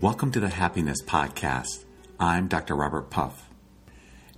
Welcome to the Happiness Podcast. I'm Dr. Robert Puff.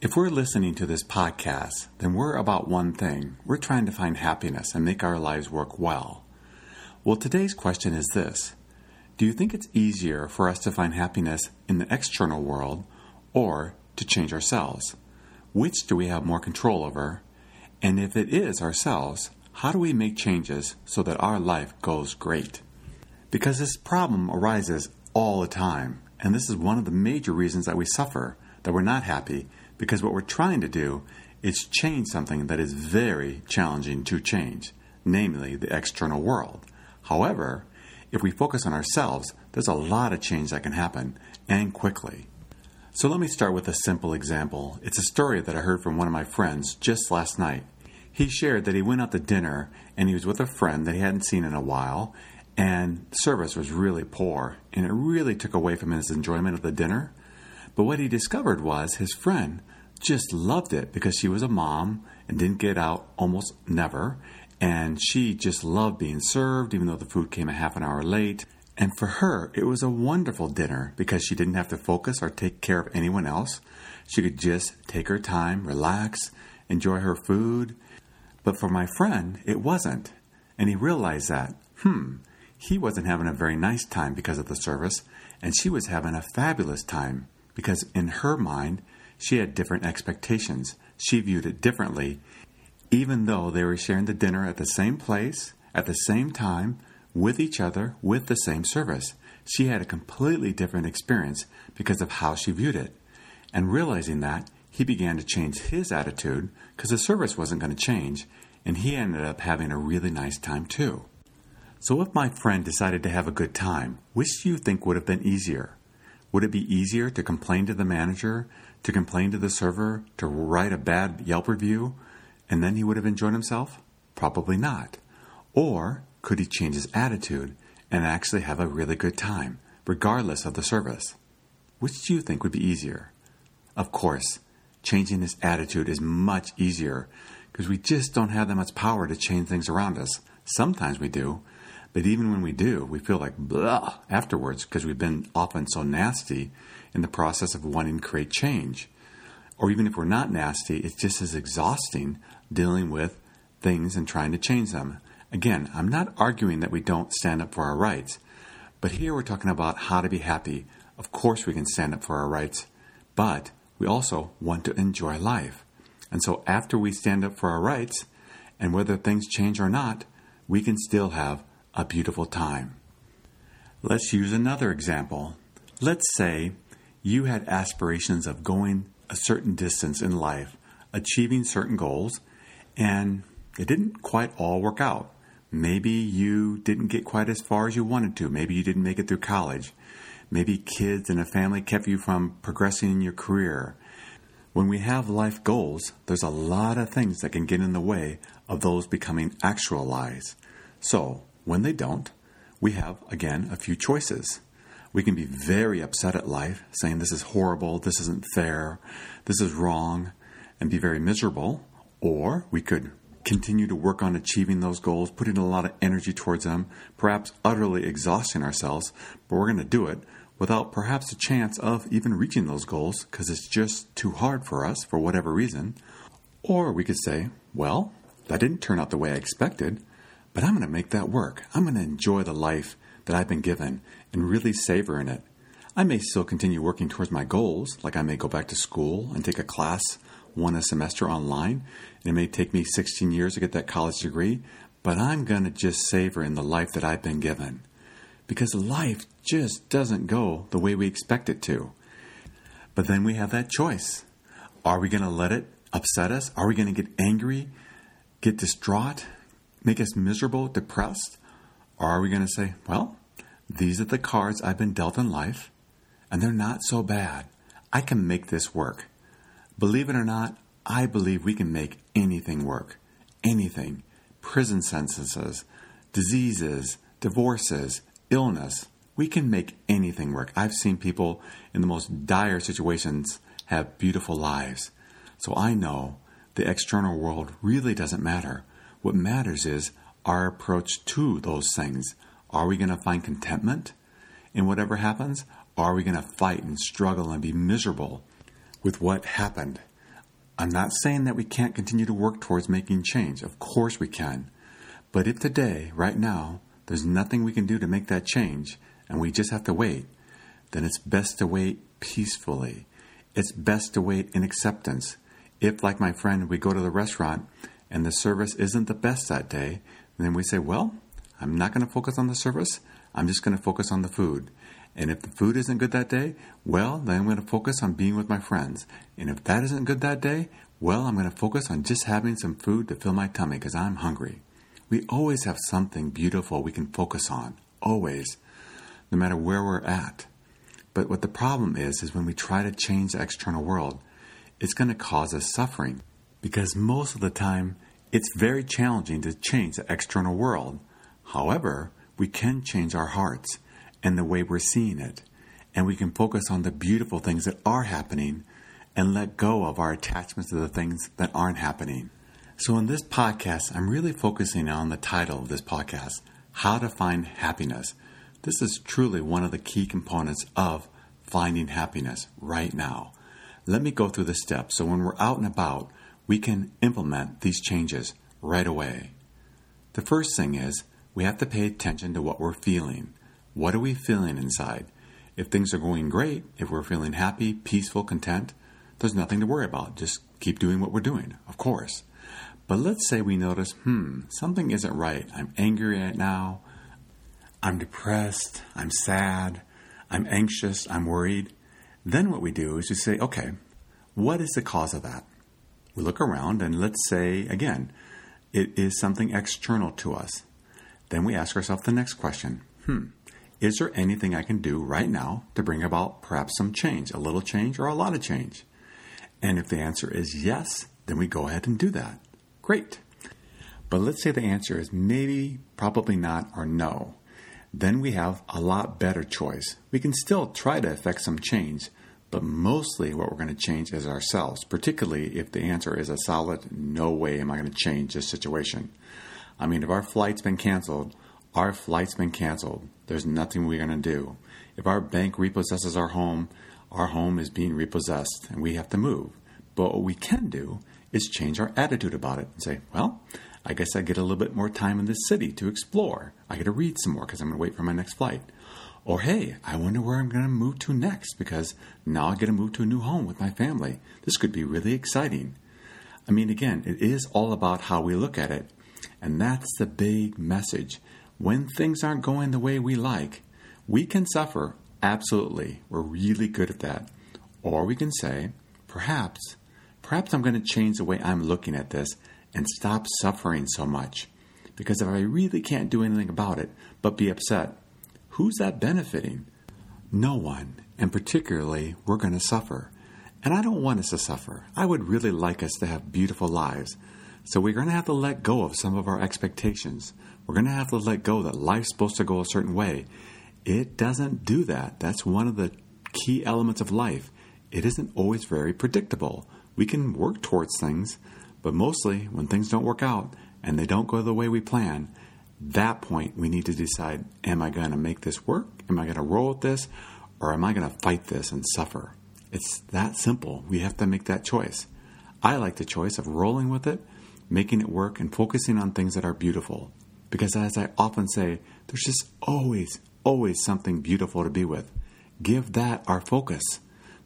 If we're listening to this podcast, then we're about one thing. We're trying to find happiness and make our lives work well. Well, today's question is this Do you think it's easier for us to find happiness in the external world or to change ourselves? Which do we have more control over? And if it is ourselves, how do we make changes so that our life goes great? Because this problem arises all the time. And this is one of the major reasons that we suffer, that we're not happy, because what we're trying to do is change something that is very challenging to change, namely the external world. However, if we focus on ourselves, there's a lot of change that can happen, and quickly. So let me start with a simple example. It's a story that I heard from one of my friends just last night. He shared that he went out to dinner and he was with a friend that he hadn't seen in a while, and service was really poor, and it really took away from his enjoyment of the dinner. But what he discovered was his friend just loved it because she was a mom and didn't get out almost never, and she just loved being served, even though the food came a half an hour late. And for her, it was a wonderful dinner because she didn't have to focus or take care of anyone else. She could just take her time, relax, enjoy her food. But for my friend, it wasn't. And he realized that, hmm, he wasn't having a very nice time because of the service, and she was having a fabulous time because in her mind, she had different expectations. She viewed it differently, even though they were sharing the dinner at the same place, at the same time, with each other, with the same service. She had a completely different experience because of how she viewed it. And realizing that, he began to change his attitude because the service wasn't going to change, and he ended up having a really nice time too. So, if my friend decided to have a good time, which do you think would have been easier? Would it be easier to complain to the manager, to complain to the server, to write a bad Yelp review, and then he would have enjoyed himself? Probably not. Or could he change his attitude and actually have a really good time, regardless of the service? Which do you think would be easier? Of course, changing his attitude is much easier because we just don't have that much power to change things around us. Sometimes we do, but even when we do, we feel like blah afterwards because we've been often so nasty in the process of wanting to create change. Or even if we're not nasty, it's just as exhausting dealing with things and trying to change them. Again, I'm not arguing that we don't stand up for our rights, but here we're talking about how to be happy. Of course, we can stand up for our rights, but we also want to enjoy life. And so, after we stand up for our rights, and whether things change or not, we can still have a beautiful time. Let's use another example. Let's say you had aspirations of going a certain distance in life, achieving certain goals, and it didn't quite all work out. Maybe you didn't get quite as far as you wanted to. Maybe you didn't make it through college. Maybe kids and a family kept you from progressing in your career. When we have life goals, there's a lot of things that can get in the way of those becoming actualized. So, when they don't, we have, again, a few choices. We can be very upset at life, saying this is horrible, this isn't fair, this is wrong, and be very miserable. Or we could continue to work on achieving those goals, putting a lot of energy towards them, perhaps utterly exhausting ourselves, but we're going to do it without perhaps a chance of even reaching those goals because it's just too hard for us for whatever reason. Or we could say, well, that didn't turn out the way I expected but I'm going to make that work. I'm going to enjoy the life that I've been given and really savor in it. I may still continue working towards my goals, like I may go back to school and take a class one a semester online. And it may take me 16 years to get that college degree, but I'm going to just savor in the life that I've been given. Because life just doesn't go the way we expect it to. But then we have that choice. Are we going to let it upset us? Are we going to get angry, get distraught, make us miserable, depressed? Or are we going to say, well, these are the cards I've been dealt in life, and they're not so bad. I can make this work. Believe it or not, I believe we can make anything work. Anything. Prison sentences, diseases, divorces, illness. We can make anything work. I've seen people in the most dire situations have beautiful lives. So I know the external world really doesn't matter. What matters is our approach to those things. Are we going to find contentment in whatever happens? Are we going to fight and struggle and be miserable with what happened? I'm not saying that we can't continue to work towards making change. Of course we can. But if today, right now, there's nothing we can do to make that change, and we just have to wait, then it's best to wait peacefully. It's best to wait in acceptance. If, like my friend, we go to the restaurant and the service isn't the best that day, then we say, Well, I'm not going to focus on the service. I'm just going to focus on the food. And if the food isn't good that day, well, then I'm going to focus on being with my friends. And if that isn't good that day, well, I'm going to focus on just having some food to fill my tummy because I'm hungry. We always have something beautiful we can focus on, always, no matter where we're at. But what the problem is, is when we try to change the external world, it's going to cause us suffering because most of the time it's very challenging to change the external world. However, we can change our hearts and the way we're seeing it, and we can focus on the beautiful things that are happening and let go of our attachments to the things that aren't happening. So, in this podcast, I'm really focusing on the title of this podcast How to Find Happiness. This is truly one of the key components of finding happiness right now. Let me go through the steps so when we're out and about, we can implement these changes right away. The first thing is we have to pay attention to what we're feeling. What are we feeling inside? If things are going great, if we're feeling happy, peaceful, content, there's nothing to worry about. Just keep doing what we're doing, of course. But let's say we notice, hmm, something isn't right. I'm angry right now. I'm depressed. I'm sad. I'm anxious. I'm worried. Then what we do is we say, okay, what is the cause of that? We look around and let's say, again, it is something external to us. Then we ask ourselves the next question hmm, is there anything I can do right now to bring about perhaps some change, a little change or a lot of change? And if the answer is yes, then we go ahead and do that. Great. But let's say the answer is maybe, probably not, or no. Then we have a lot better choice. We can still try to affect some change, but mostly what we're going to change is ourselves, particularly if the answer is a solid no way am I going to change this situation. I mean, if our flight's been canceled, our flight's been canceled. There's nothing we're going to do. If our bank repossesses our home, our home is being repossessed and we have to move. But what we can do is change our attitude about it and say, well, I guess I get a little bit more time in this city to explore. I get to read some more because I'm going to wait for my next flight. Or, hey, I wonder where I'm going to move to next because now I get to move to a new home with my family. This could be really exciting. I mean, again, it is all about how we look at it. And that's the big message. When things aren't going the way we like, we can suffer. Absolutely. We're really good at that. Or we can say, perhaps Perhaps I'm going to change the way I'm looking at this and stop suffering so much. Because if I really can't do anything about it but be upset, who's that benefiting? No one. And particularly, we're going to suffer. And I don't want us to suffer. I would really like us to have beautiful lives. So we're going to have to let go of some of our expectations. We're going to have to let go that life's supposed to go a certain way. It doesn't do that. That's one of the key elements of life. It isn't always very predictable we can work towards things, but mostly when things don't work out and they don't go the way we plan, that point we need to decide am I going to make this work? Am I going to roll with this? Or am I going to fight this and suffer? It's that simple. We have to make that choice. I like the choice of rolling with it, making it work, and focusing on things that are beautiful. Because as I often say, there's just always, always something beautiful to be with. Give that our focus.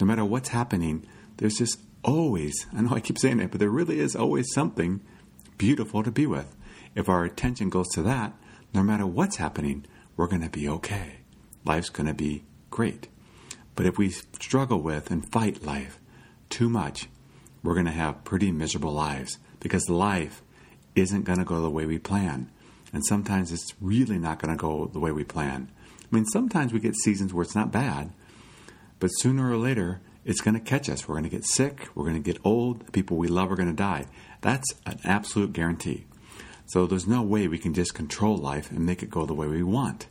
No matter what's happening, there's just always, I know I keep saying it, but there really is always something beautiful to be with. If our attention goes to that, no matter what's happening, we're going to be okay. Life's going to be great. But if we struggle with and fight life too much, we're going to have pretty miserable lives because life isn't going to go the way we plan. And sometimes it's really not going to go the way we plan. I mean, sometimes we get seasons where it's not bad, but sooner or later, it's going to catch us. We're going to get sick. We're going to get old. The people we love are going to die. That's an absolute guarantee. So there's no way we can just control life and make it go the way we want.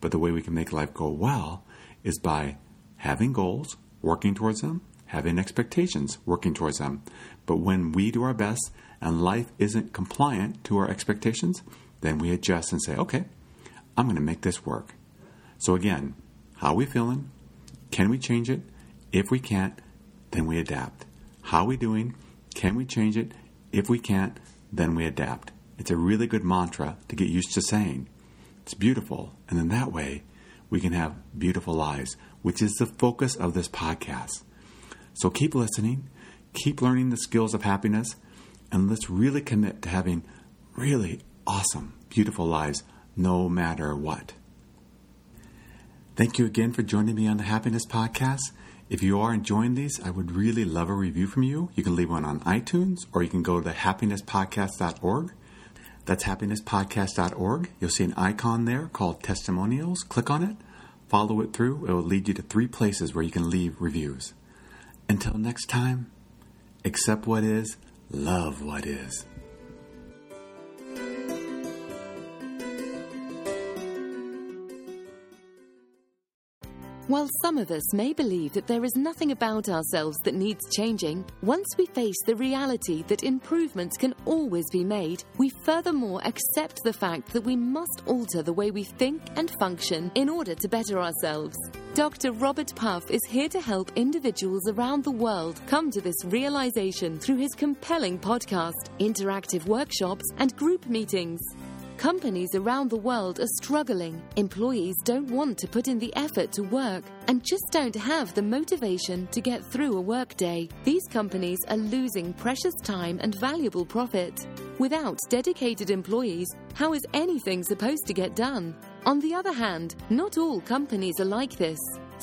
But the way we can make life go well is by having goals, working towards them, having expectations, working towards them. But when we do our best and life isn't compliant to our expectations, then we adjust and say, okay, I'm going to make this work. So again, how are we feeling? Can we change it? If we can't, then we adapt. How are we doing? Can we change it? If we can't, then we adapt. It's a really good mantra to get used to saying. It's beautiful. And in that way, we can have beautiful lives, which is the focus of this podcast. So keep listening, keep learning the skills of happiness, and let's really commit to having really awesome, beautiful lives no matter what. Thank you again for joining me on the Happiness Podcast. If you are enjoying these, I would really love a review from you. You can leave one on iTunes or you can go to happinesspodcast.org. That's happinesspodcast.org. You'll see an icon there called testimonials. Click on it, follow it through. It will lead you to three places where you can leave reviews. Until next time, accept what is, love what is. While some of us may believe that there is nothing about ourselves that needs changing, once we face the reality that improvements can always be made, we furthermore accept the fact that we must alter the way we think and function in order to better ourselves. Dr. Robert Puff is here to help individuals around the world come to this realization through his compelling podcast, interactive workshops, and group meetings. Companies around the world are struggling. Employees don't want to put in the effort to work and just don't have the motivation to get through a workday. These companies are losing precious time and valuable profit. Without dedicated employees, how is anything supposed to get done? On the other hand, not all companies are like this.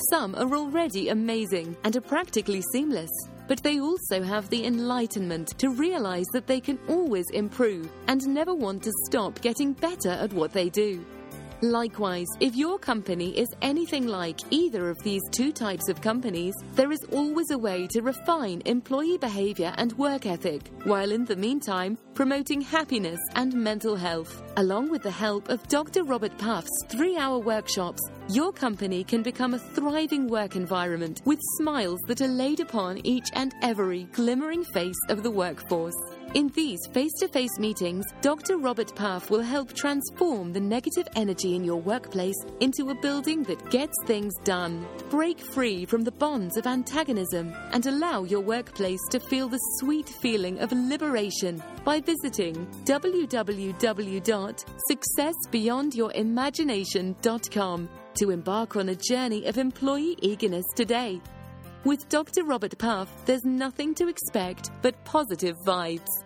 Some are already amazing and are practically seamless but they also have the enlightenment to realize that they can always improve and never want to stop getting better at what they do. Likewise, if your company is anything like either of these two types of companies, there is always a way to refine employee behavior and work ethic, while in the meantime, promoting happiness and mental health. Along with the help of Dr. Robert Puff's three hour workshops, your company can become a thriving work environment with smiles that are laid upon each and every glimmering face of the workforce. In these face to face meetings, Dr. Robert Puff will help transform the negative energy in your workplace into a building that gets things done. Break free from the bonds of antagonism and allow your workplace to feel the sweet feeling of liberation by visiting www.successbeyondyourimaginationcom to embark on a journey of employee eagerness today. With Dr. Robert Puff, there's nothing to expect but positive vibes.